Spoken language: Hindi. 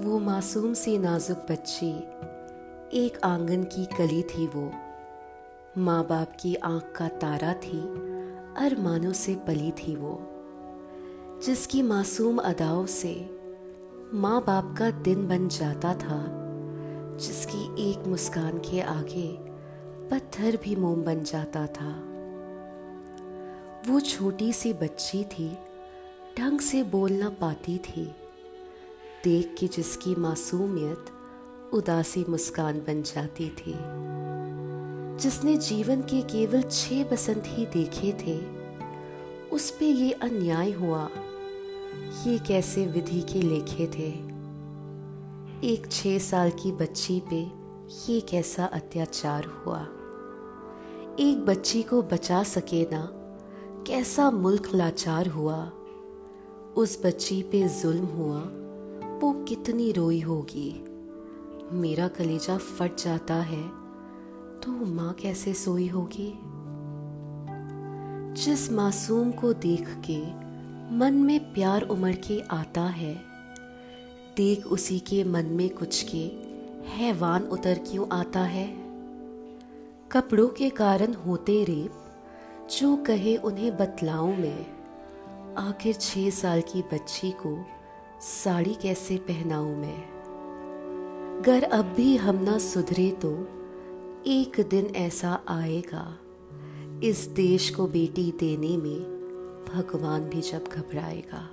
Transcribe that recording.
वो मासूम सी नाजुक बच्ची, एक आँगन की कली थी वो। माँ बाप की आँख का तारा थी, अरमानों से पली थी वो। जिसकी मासूम अदाओं से माँ बाप का दिन बन जाता था, जिसकी एक मुस्कान के आगे पत्थर भी मोम बन जाता था। वो छोटी सी बच्ची थी, ढंग से बोल ना पाती थी। देख के जिसकी मासूमियत उदासी मुस्कान बन जाती थी। जिसने जीवन के केवल छह बसंत ही देखे थे, उस पे ये अन्याय हुआ। ये कैसे विधि के लेखे थे? एक छह साल की बच्ची पे ये कैसा अत्याचार हुआ? एक बच्ची को बचा सके ना, कैसा मुल्क लाचार हुआ? उस बच्ची पे जुल्म हुआ वो कितनी रोई होगी? मेरा कलेजा फट जाता है तो माँ कैसे सोई होगी? जिस मासूम को देख के मन में प्यार उमड़ के आता है, देख उसी के मन में कुछ के हैवान उतर क्यों आता है? कपड़ों के कारण होते रेप, जो कहे उन्हें बतलाऊं मैं, आखिर छह साल की बच्ची को साड़ी कैसे पहनाऊं मैं? अगर अब भी हम ना सुधरे तो एक दिन ऐसा आएगा, इस देश को बेटी देने में भगवान भी जब घबराएगा।